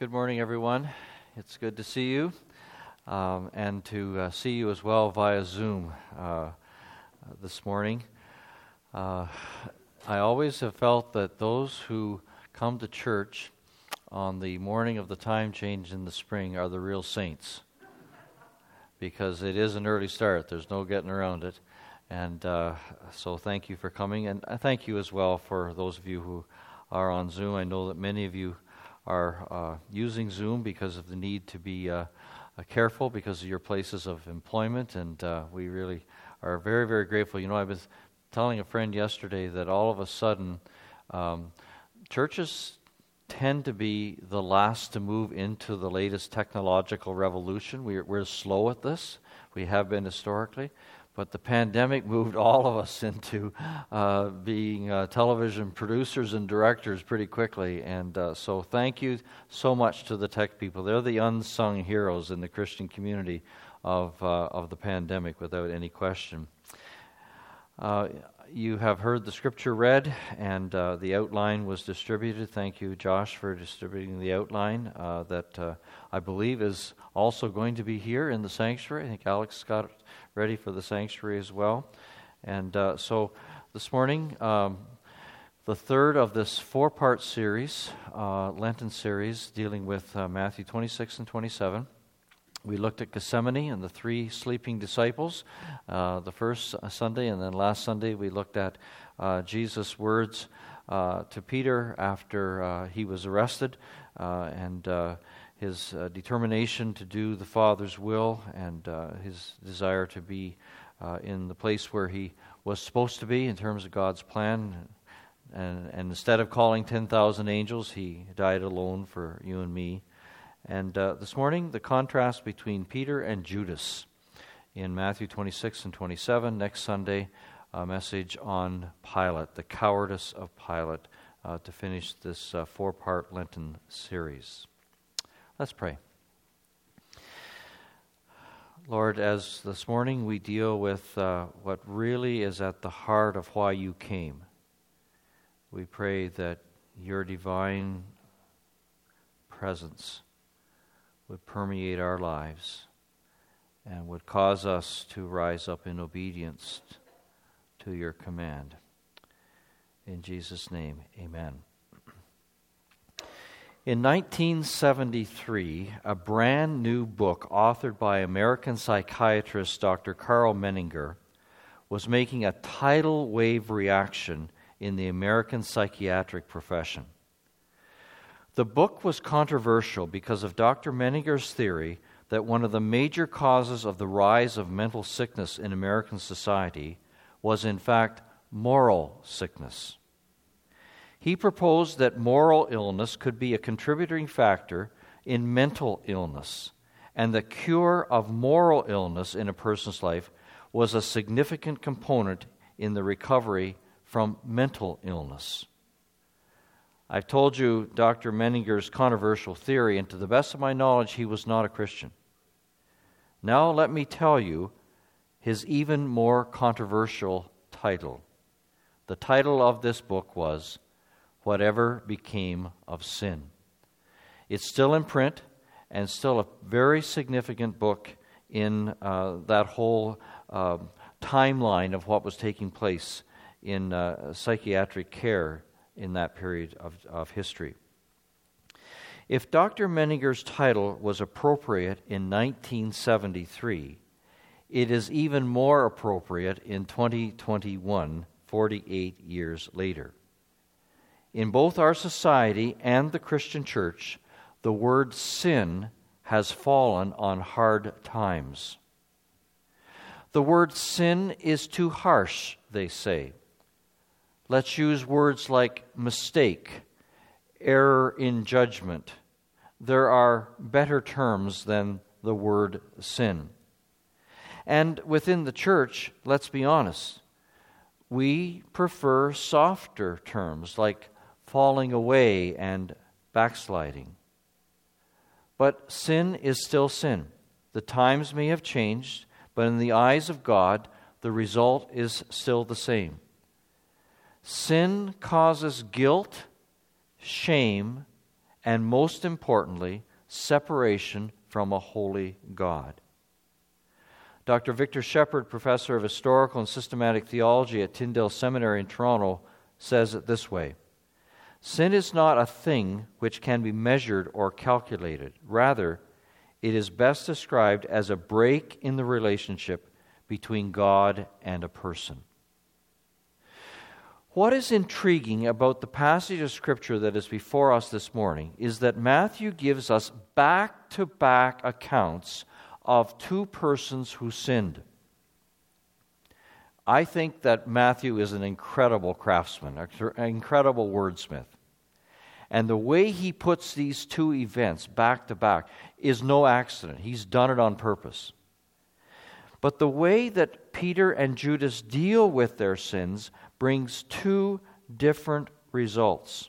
Good morning, everyone. It's good to see you um, and to uh, see you as well via Zoom uh, this morning. Uh, I always have felt that those who come to church on the morning of the time change in the spring are the real saints because it is an early start. There's no getting around it. And uh, so, thank you for coming. And I thank you as well for those of you who are on Zoom. I know that many of you are uh, using Zoom because of the need to be uh, uh, careful because of your places of employment, and uh, we really are very, very grateful. You know, I was telling a friend yesterday that all of a sudden, um, churches tend to be the last to move into the latest technological revolution. We're, we're slow at this. We have been historically. But the pandemic moved all of us into uh, being uh, television producers and directors pretty quickly. And uh, so, thank you so much to the tech people. They're the unsung heroes in the Christian community of, uh, of the pandemic, without any question. Uh, you have heard the scripture read, and uh, the outline was distributed. Thank you, Josh, for distributing the outline that I believe is also going to be here in the sanctuary. I think Alex got it ready for the sanctuary as well. And uh, so this morning, um, the third of this four part series, uh, Lenten series, dealing with uh, Matthew 26 and 27. We looked at Gethsemane and the three sleeping disciples uh, the first Sunday, and then last Sunday we looked at uh, Jesus' words uh, to Peter after he was arrested and his uh, determination to do the Father's will and uh, his desire to be uh, in the place where he was supposed to be in terms of God's plan. And, and instead of calling 10,000 angels, he died alone for you and me. And uh, this morning, the contrast between Peter and Judas in Matthew 26 and 27. Next Sunday, a message on Pilate, the cowardice of Pilate, uh, to finish this uh, four part Lenten series. Let's pray. Lord, as this morning we deal with uh, what really is at the heart of why you came, we pray that your divine presence would permeate our lives and would cause us to rise up in obedience to your command. In Jesus' name, amen. In 1973, a brand new book authored by American psychiatrist Dr. Karl Menninger was making a tidal wave reaction in the American psychiatric profession. The book was controversial because of Dr. Menninger's theory that one of the major causes of the rise of mental sickness in American society was, in fact, moral sickness. He proposed that moral illness could be a contributing factor in mental illness, and the cure of moral illness in a person's life was a significant component in the recovery from mental illness. I've told you Dr. Menninger's controversial theory, and to the best of my knowledge, he was not a Christian. Now, let me tell you his even more controversial title. The title of this book was whatever became of sin. It's still in print and still a very significant book in uh, that whole uh, timeline of what was taking place in uh, psychiatric care in that period of, of history. If Dr. Menninger's title was appropriate in 1973, it is even more appropriate in 2021, 48 years later. In both our society and the Christian church, the word sin has fallen on hard times. The word sin is too harsh, they say. Let's use words like mistake, error in judgment. There are better terms than the word sin. And within the church, let's be honest, we prefer softer terms like falling away and backsliding. But sin is still sin. The times may have changed, but in the eyes of God, the result is still the same. Sin causes guilt, shame, and most importantly, separation from a holy God. Dr. Victor Shepherd, professor of historical and systematic theology at Tyndale Seminary in Toronto, says it this way Sin is not a thing which can be measured or calculated. Rather, it is best described as a break in the relationship between God and a person. What is intriguing about the passage of Scripture that is before us this morning is that Matthew gives us back to back accounts of two persons who sinned. I think that Matthew is an incredible craftsman, an incredible wordsmith. And the way he puts these two events back to back is no accident. He's done it on purpose. But the way that Peter and Judas deal with their sins brings two different results.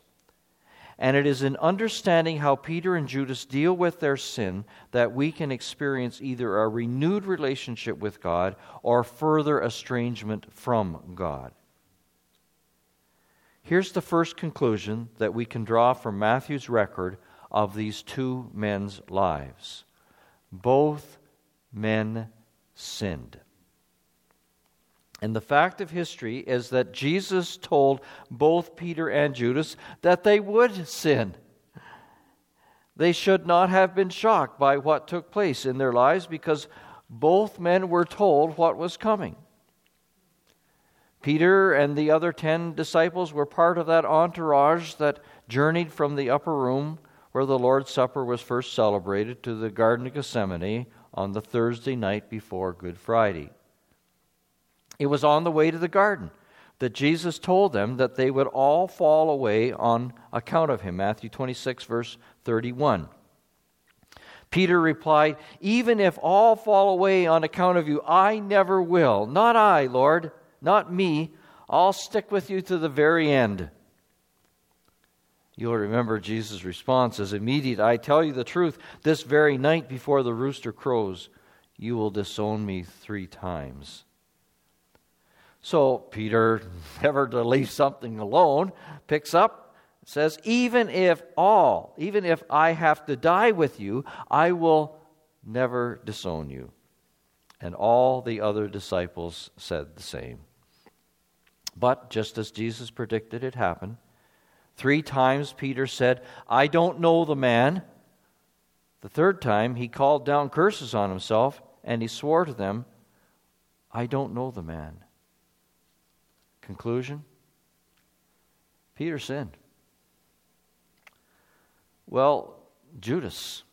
And it is in understanding how Peter and Judas deal with their sin that we can experience either a renewed relationship with God or further estrangement from God. Here's the first conclusion that we can draw from Matthew's record of these two men's lives both men sinned. And the fact of history is that Jesus told both Peter and Judas that they would sin. They should not have been shocked by what took place in their lives because both men were told what was coming. Peter and the other ten disciples were part of that entourage that journeyed from the upper room where the Lord's Supper was first celebrated to the Garden of Gethsemane on the Thursday night before Good Friday. It was on the way to the garden that Jesus told them that they would all fall away on account of him. Matthew 26, verse 31. Peter replied, Even if all fall away on account of you, I never will. Not I, Lord not me. I'll stick with you to the very end. You'll remember Jesus' response is immediate. I tell you the truth, this very night before the rooster crows, you will disown me three times. So Peter, never to leave something alone, picks up, says, Even if all, even if I have to die with you, I will never disown you. And all the other disciples said the same. But just as Jesus predicted, it happened. Three times Peter said, I don't know the man. The third time he called down curses on himself and he swore to them, I don't know the man. Conclusion Peter sinned. Well, Judas.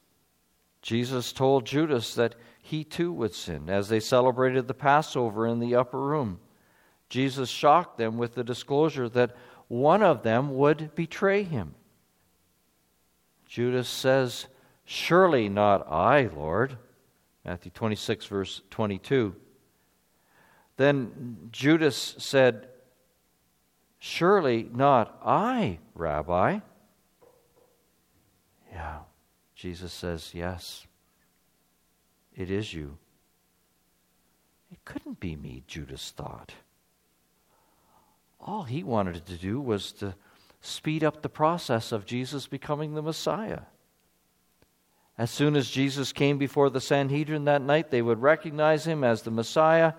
Jesus told Judas that he too would sin as they celebrated the Passover in the upper room. Jesus shocked them with the disclosure that one of them would betray him. Judas says, Surely not I, Lord. Matthew 26, verse 22. Then Judas said, Surely not I, Rabbi. Yeah. Jesus says, Yes, it is you. It couldn't be me, Judas thought all he wanted to do was to speed up the process of Jesus becoming the Messiah. As soon as Jesus came before the Sanhedrin that night, they would recognize him as the Messiah,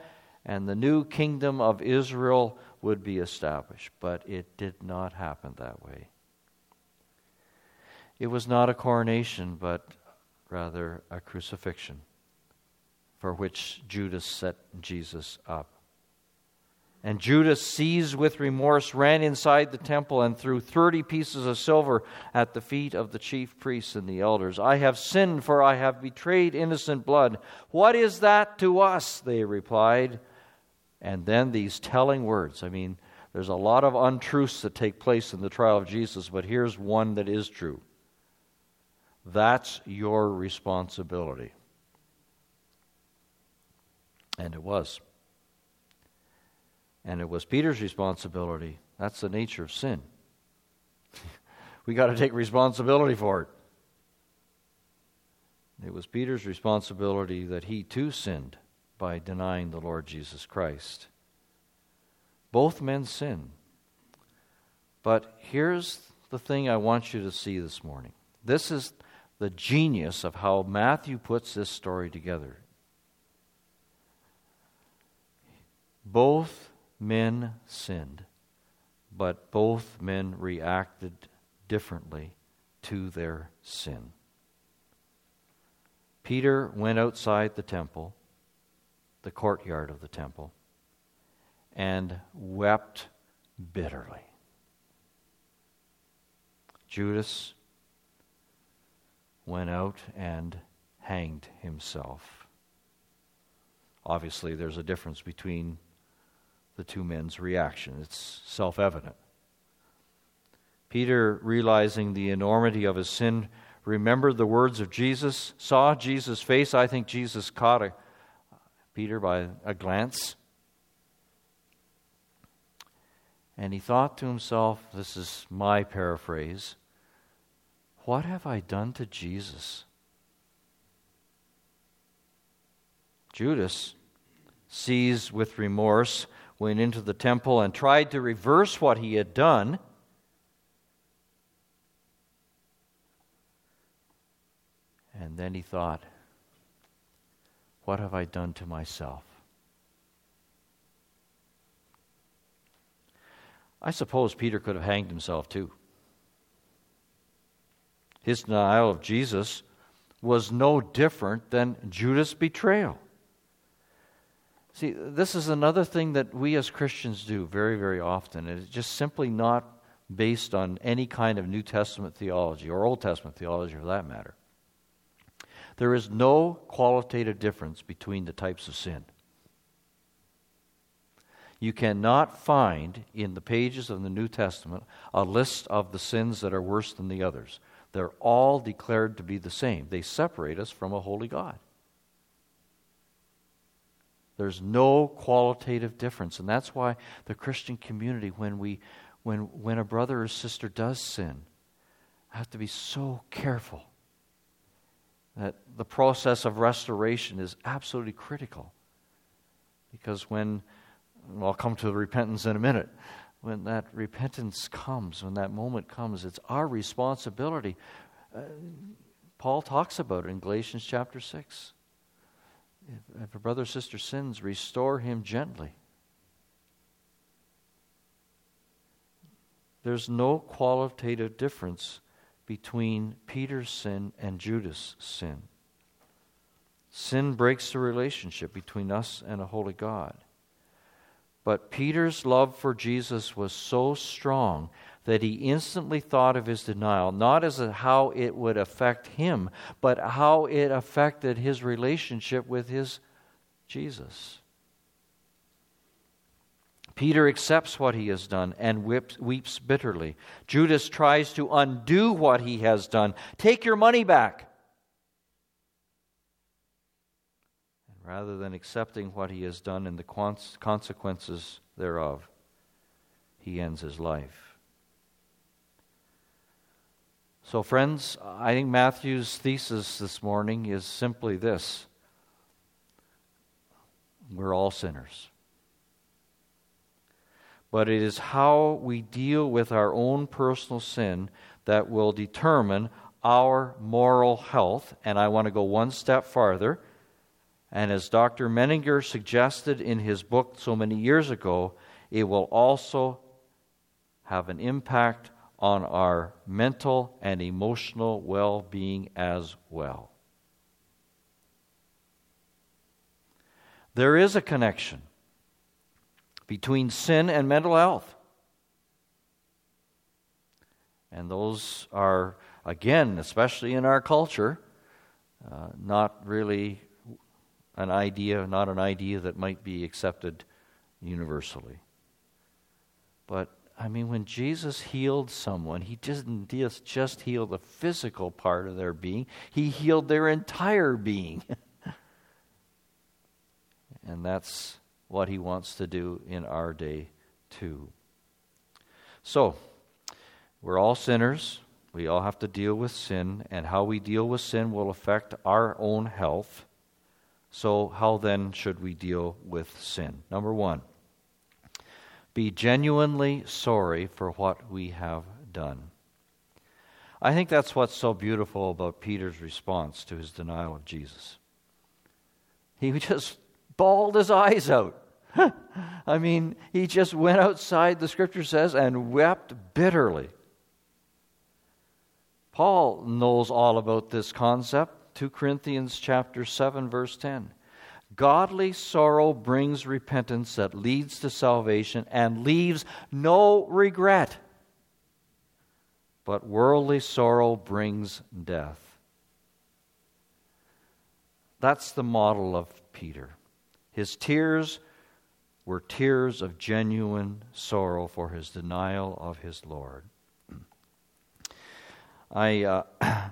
and the new kingdom of Israel would be established. But it did not happen that way. It was not a coronation, but rather a crucifixion for which Judas set Jesus up. And Judas, seized with remorse, ran inside the temple and threw thirty pieces of silver at the feet of the chief priests and the elders. I have sinned, for I have betrayed innocent blood. What is that to us? They replied. And then these telling words. I mean, there's a lot of untruths that take place in the trial of Jesus, but here's one that is true. That's your responsibility. And it was. And it was Peter's responsibility. That's the nature of sin. we got to take responsibility for it. It was Peter's responsibility that he too sinned by denying the Lord Jesus Christ. Both men sin. But here's the thing I want you to see this morning. This is the genius of how Matthew puts this story together. Both men sinned, but both men reacted differently to their sin. Peter went outside the temple, the courtyard of the temple, and wept bitterly. Judas went out and hanged himself. Obviously, there's a difference between the two men's reaction. It's self evident. Peter, realizing the enormity of his sin, remembered the words of Jesus, saw Jesus' face. I think Jesus caught a, Peter by a glance. And he thought to himself, this is my paraphrase, what have I done to Jesus? Judas, seized with remorse, went into the temple and tried to reverse what he had done. And then he thought, What have I done to myself? I suppose Peter could have hanged himself too. His denial of Jesus was no different than Judas' betrayal. See, this is another thing that we as Christians do very, very often. It's just simply not based on any kind of New Testament theology or Old Testament theology for that matter. There is no qualitative difference between the types of sin. You cannot find in the pages of the New Testament a list of the sins that are worse than the others. They're all declared to be the same. They separate us from a holy God. There's no qualitative difference. And that's why the Christian community, when, we, when, when a brother or sister does sin, have to be so careful that the process of restoration is absolutely critical. Because when, I'll come to repentance in a minute, when that repentance comes, when that moment comes, it's our responsibility. Uh, Paul talks about it in Galatians chapter 6. If, if a brother or sister sins, restore him gently. There's no qualitative difference between Peter's sin and Judas' sin. Sin breaks the relationship between us and a holy God. But Peter's love for Jesus was so strong that he instantly thought of his denial, not as how it would affect him, but how it affected his relationship with his Jesus. Peter accepts what he has done and whips, weeps bitterly. Judas tries to undo what he has done. Take your money back. rather than accepting what he has done and the consequences thereof, he ends his life. So, friends, I think Matthew's thesis this morning is simply this we're all sinners. But it is how we deal with our own personal sin that will determine our moral health. And I want to go one step farther and as Dr. Menninger suggested in his book so many years ago, it will also have an impact on our mental and emotional well being as well. There is a connection between sin and mental health. And those are, again, especially in our culture, uh, not really an idea, not an idea that might be accepted universally. But I mean, when Jesus healed someone, he didn't just, heal the physical part of their being, he healed their entire being. and that's what he wants to do in our day, too. So, we're all sinners. We all have to deal with sin, and how we deal with sin will affect our own health. So, how then should we deal with sin? Number one, be genuinely sorry for what we have done. I think that's what's so beautiful about Peter's response to his denial of Jesus. He just bawled his eyes out. I mean, he just went outside, the scripture says, and wept bitterly. Paul knows all about this concept. 2 Corinthians chapter 7 verse 10. Godly sorrow brings repentance that leads to salvation and leaves no regret. But worldly sorrow brings death. That's the model of Peter. His tears were tears of genuine sorrow for his denial of his Lord. I, uh,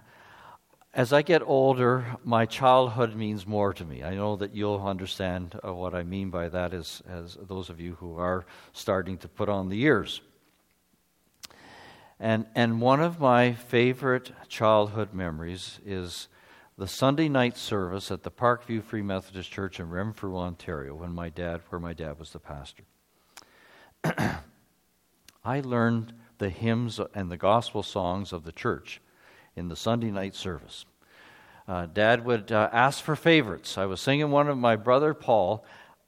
as I get older, my childhood means more to me. I know that you'll understand uh, what I mean by that as, as those of you who are starting to put on the years. And, and one of my favorite childhood memories is the Sunday night service at the Parkview Free Methodist Church in Renfrew, Ontario, when my dad, where my dad was the pastor. I learned the hymns and the gospel songs of the church in the Sunday night service. Uh, dad would uh, ask for favorites. I was singing one of my brother Paul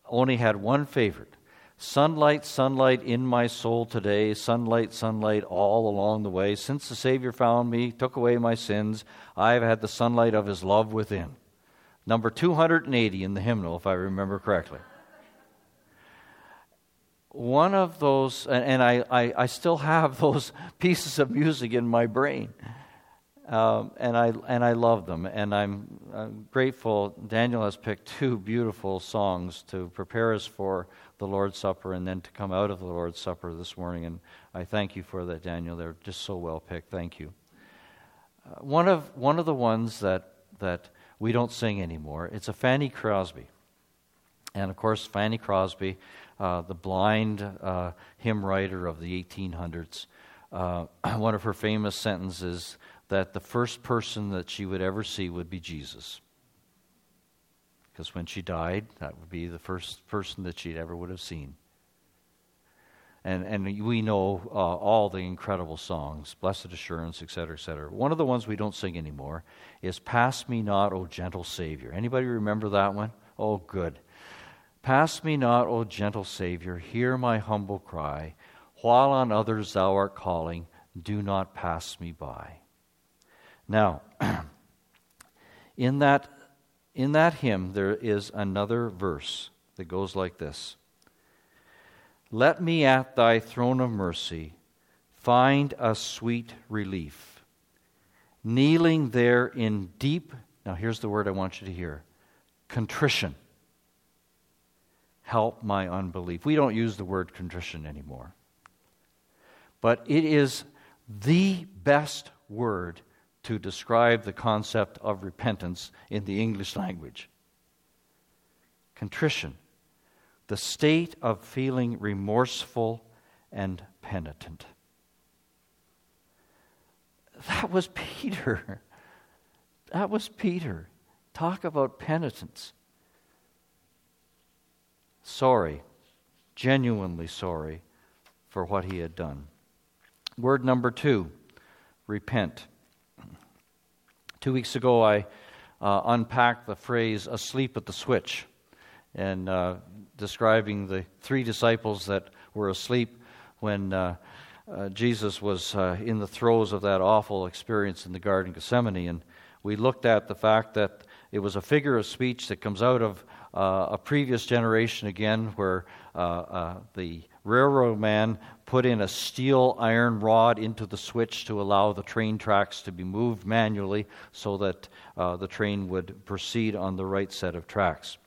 only had one favorite. Sunlight, sunlight in my soul today, sunlight, sunlight all along the way. Since the Savior found me, took away my sins, I have had the sunlight of His love within. Number 280 in the hymnal, if I remember correctly. One of those, and I, I, I still have those pieces of music in my brain. Um, and I and I love them, and I'm, I'm, grateful. Daniel has picked two beautiful songs to prepare us for the Lord's Supper and then to come out of the Lord's Supper this morning. And I thank you for that, Daniel. They're just so well picked. Thank you. Uh, one, of, one of the ones that, that we don't sing anymore, it's a Fanny Crosby. And of course, Fanny Crosby, uh, the blind uh, hymn writer of the 1800s, uh, one of her famous sentences that the first person that she would ever see would be Jesus because when she died, that would be the first person that she'd ever would have seen. And, and we know uh, all the incredible songs, Blessed Assurance, etc., etc. One of the ones we don't sing anymore is Pass Me Not, O Gentle Savior. Anybody remember that one? Oh, good. Pass me not, O gentle Savior, hear my humble cry. While on others thou art calling, do not pass me by. Now, in that in that hymn, there is another verse that goes like this Let me at thy throne of mercy find a sweet relief. Kneeling there in deep, now here's the word I want you to hear contrition. Help my unbelief. We don't use the word contrition anymore. But it is the best word to describe the concept of repentance in the English language. Contrition, the state of feeling remorseful and penitent. That was Peter. That was Peter. Talk about penitence. Sorry, genuinely sorry for what he had done. Word number two repent. Two weeks ago, I uh, unpacked the phrase asleep at the switch and uh, describing the three disciples that were asleep when uh, uh Jesus was uh, in the throes of that awful experience in the Garden of Gethsemane. And we looked at the fact that it was a figure of speech that comes out of Uh, a previous generation again, where uh, uh, the railroad man put in a steel iron rod into the switch to allow the train tracks to be moved manually so that uh, the train would proceed on the right set of tracks.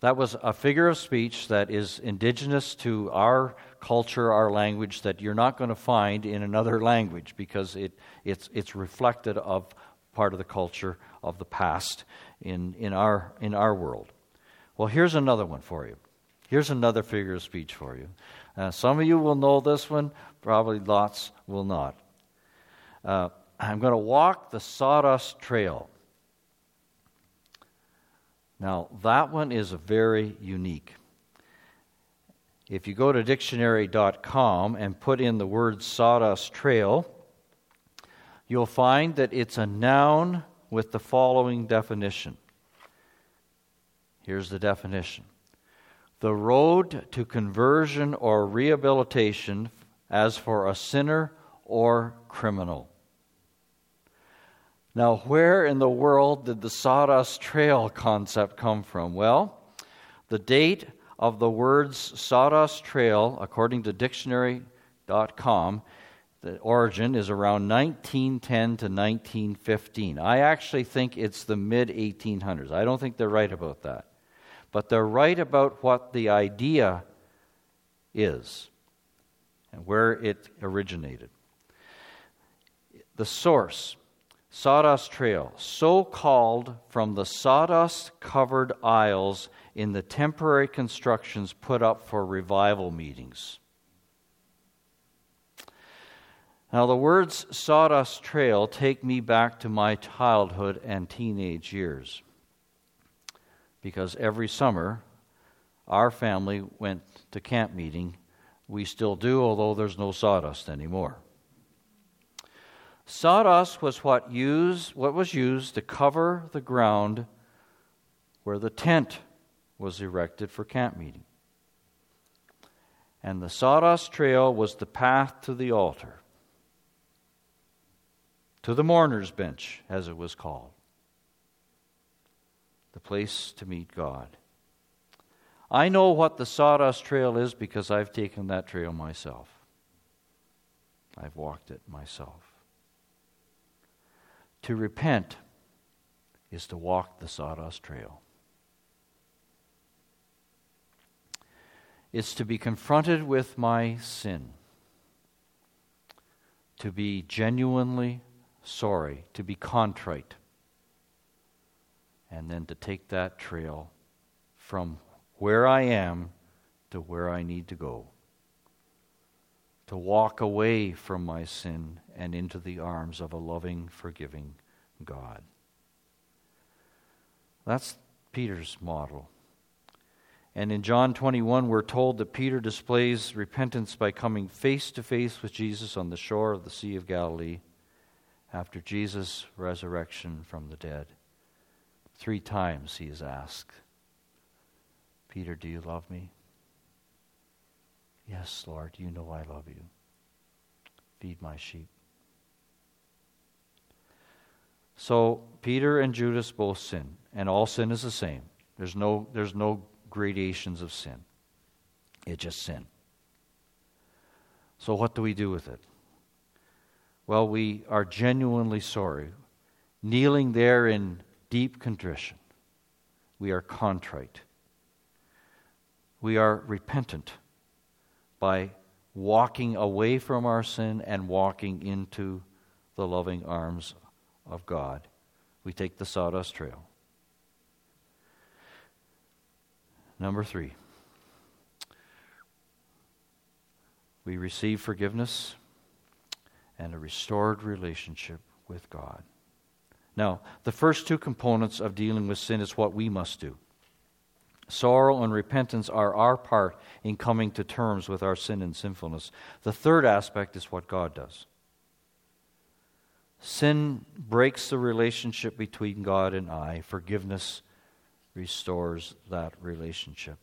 That was a figure of speech that is indigenous to our culture, our language, that you're not going to find in another language because it, it's, it's reflected of part of the culture of the past in, in, our, in our world. Well, here's another one for you. Here's another figure of speech for you. Uh, some of you will know this one, probably lots will not. Uh, I'm going to walk the sawdust trail. Now, that one is very unique. If you go to dictionary.com and put in the word sawdust trail, you'll find that it's a noun with the following definition. Here's the definition The road to conversion or rehabilitation as for a sinner or criminal. Now, where in the world did the Sawdust Trail concept come from? Well, the date of the words Sawdust Trail, according to dictionary.com, the origin is around 1910 to 1915. I actually think it's the mid 1800s. I don't think they're right about that. But they're right about what the idea is and where it originated. The source, Sawdust Trail, so called from the sawdust covered aisles in the temporary constructions put up for revival meetings. Now, the words sawdust trail take me back to my childhood and teenage years. Because every summer, our family went to camp meeting. We still do, although there's no sawdust anymore. Sawdust was what, used, what was used to cover the ground where the tent was erected for camp meeting. And the sawdust trail was the path to the altar to the mourner's bench, as it was called, the place to meet God. I know what the sawdust trail is because I've taken that trail myself. I've walked it myself. To repent is to walk the sawdust trail. It's to be confronted with my sin, to be genuinely sorry, to be contrite, and then to take that trail from where I am to where I need to go. To walk away from my sin and into the arms of a loving, forgiving God. That's Peter's model. And in John 21, we're told that Peter displays repentance by coming face to face with Jesus on the shore of the Sea of Galilee after Jesus' resurrection from the dead. Three times he is asked, Peter, do you love me? Yes, Lord, you know I love you. Feed my sheep. So Peter and Judas both sin, and all sin is the same. There's no, there's no gradations of sin. It's just sin. So what do we do with it? Well, we are genuinely sorry. Kneeling there in deep contrition, we are contrite. We are repentant by walking away from our sin and walking into the loving arms of God. We take the sawdust trail. Number three, we receive forgiveness and a restored relationship with God. Now, the first two components of dealing with sin is what we must do. Sorrow and repentance are our part in coming to terms with our sin and sinfulness. The third aspect is what God does. Sin breaks the relationship between God and I, forgiveness restores that relationship.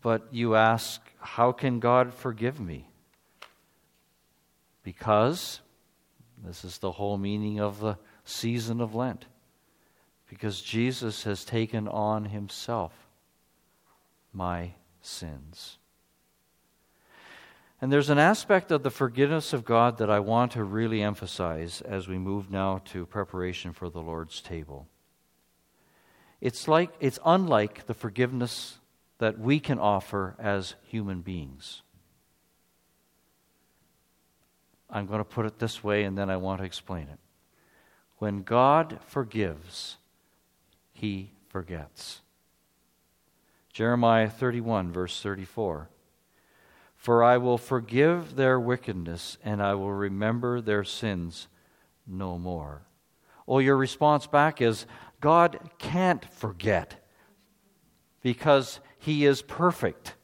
But you ask, how can God forgive me? Because, this is the whole meaning of the season of Lent, because Jesus has taken on himself my sins. And there's an aspect of the forgiveness of God that I want to really emphasize as we move now to preparation for the Lord's table. It's like it's unlike the forgiveness that we can offer as human beings. I'm going to put it this way and then I want to explain it. When God forgives, he forgets. Jeremiah 31, verse 34. For I will forgive their wickedness and I will remember their sins no more. Well, your response back is God can't forget because he is perfect.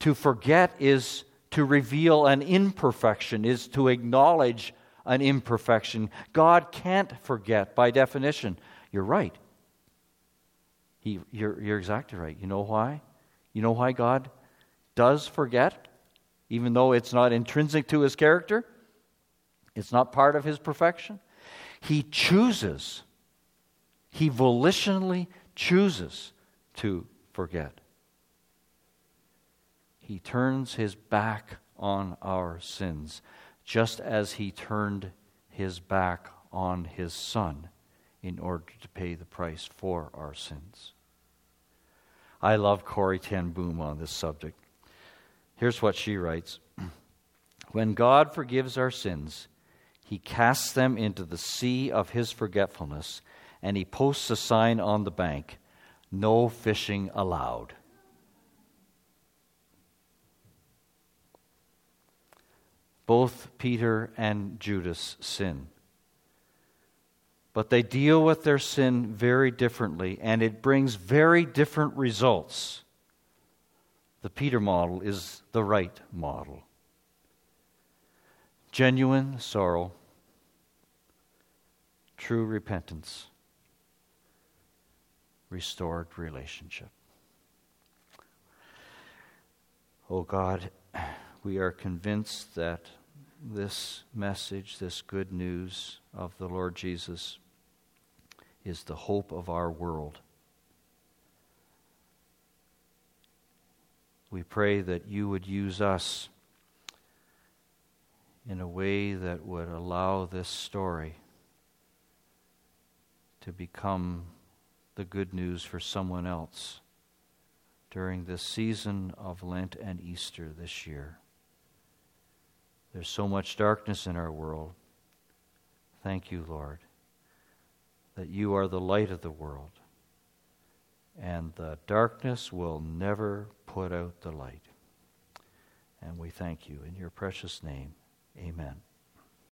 To forget is to reveal an imperfection, is to acknowledge an imperfection. God can't forget by definition. You're right. He, you're, you're exactly right. You know why? You know why God does forget, even though it's not intrinsic to his character? It's not part of his perfection. He chooses, he volitionally chooses to forget. He turns his back on our sins, just as he turned his back on his son in order to pay the price for our sins. I love Corrie ten Boom on this subject. Here's what she writes When God forgives our sins, he casts them into the sea of his forgetfulness, and he posts a sign on the bank no fishing allowed. Both Peter and Judas sin. But they deal with their sin very differently, and it brings very different results. The Peter model is the right model. Genuine sorrow, true repentance, restored relationship. Oh God, we are convinced that this message, this good news of the Lord Jesus, is the hope of our world. We pray that you would use us in a way that would allow this story to become the good news for someone else during this season of Lent and Easter this year. There's so much darkness in our world. Thank you, Lord, that you are the light of the world, and the darkness will never put out the light. And we thank you in your precious name. Amen.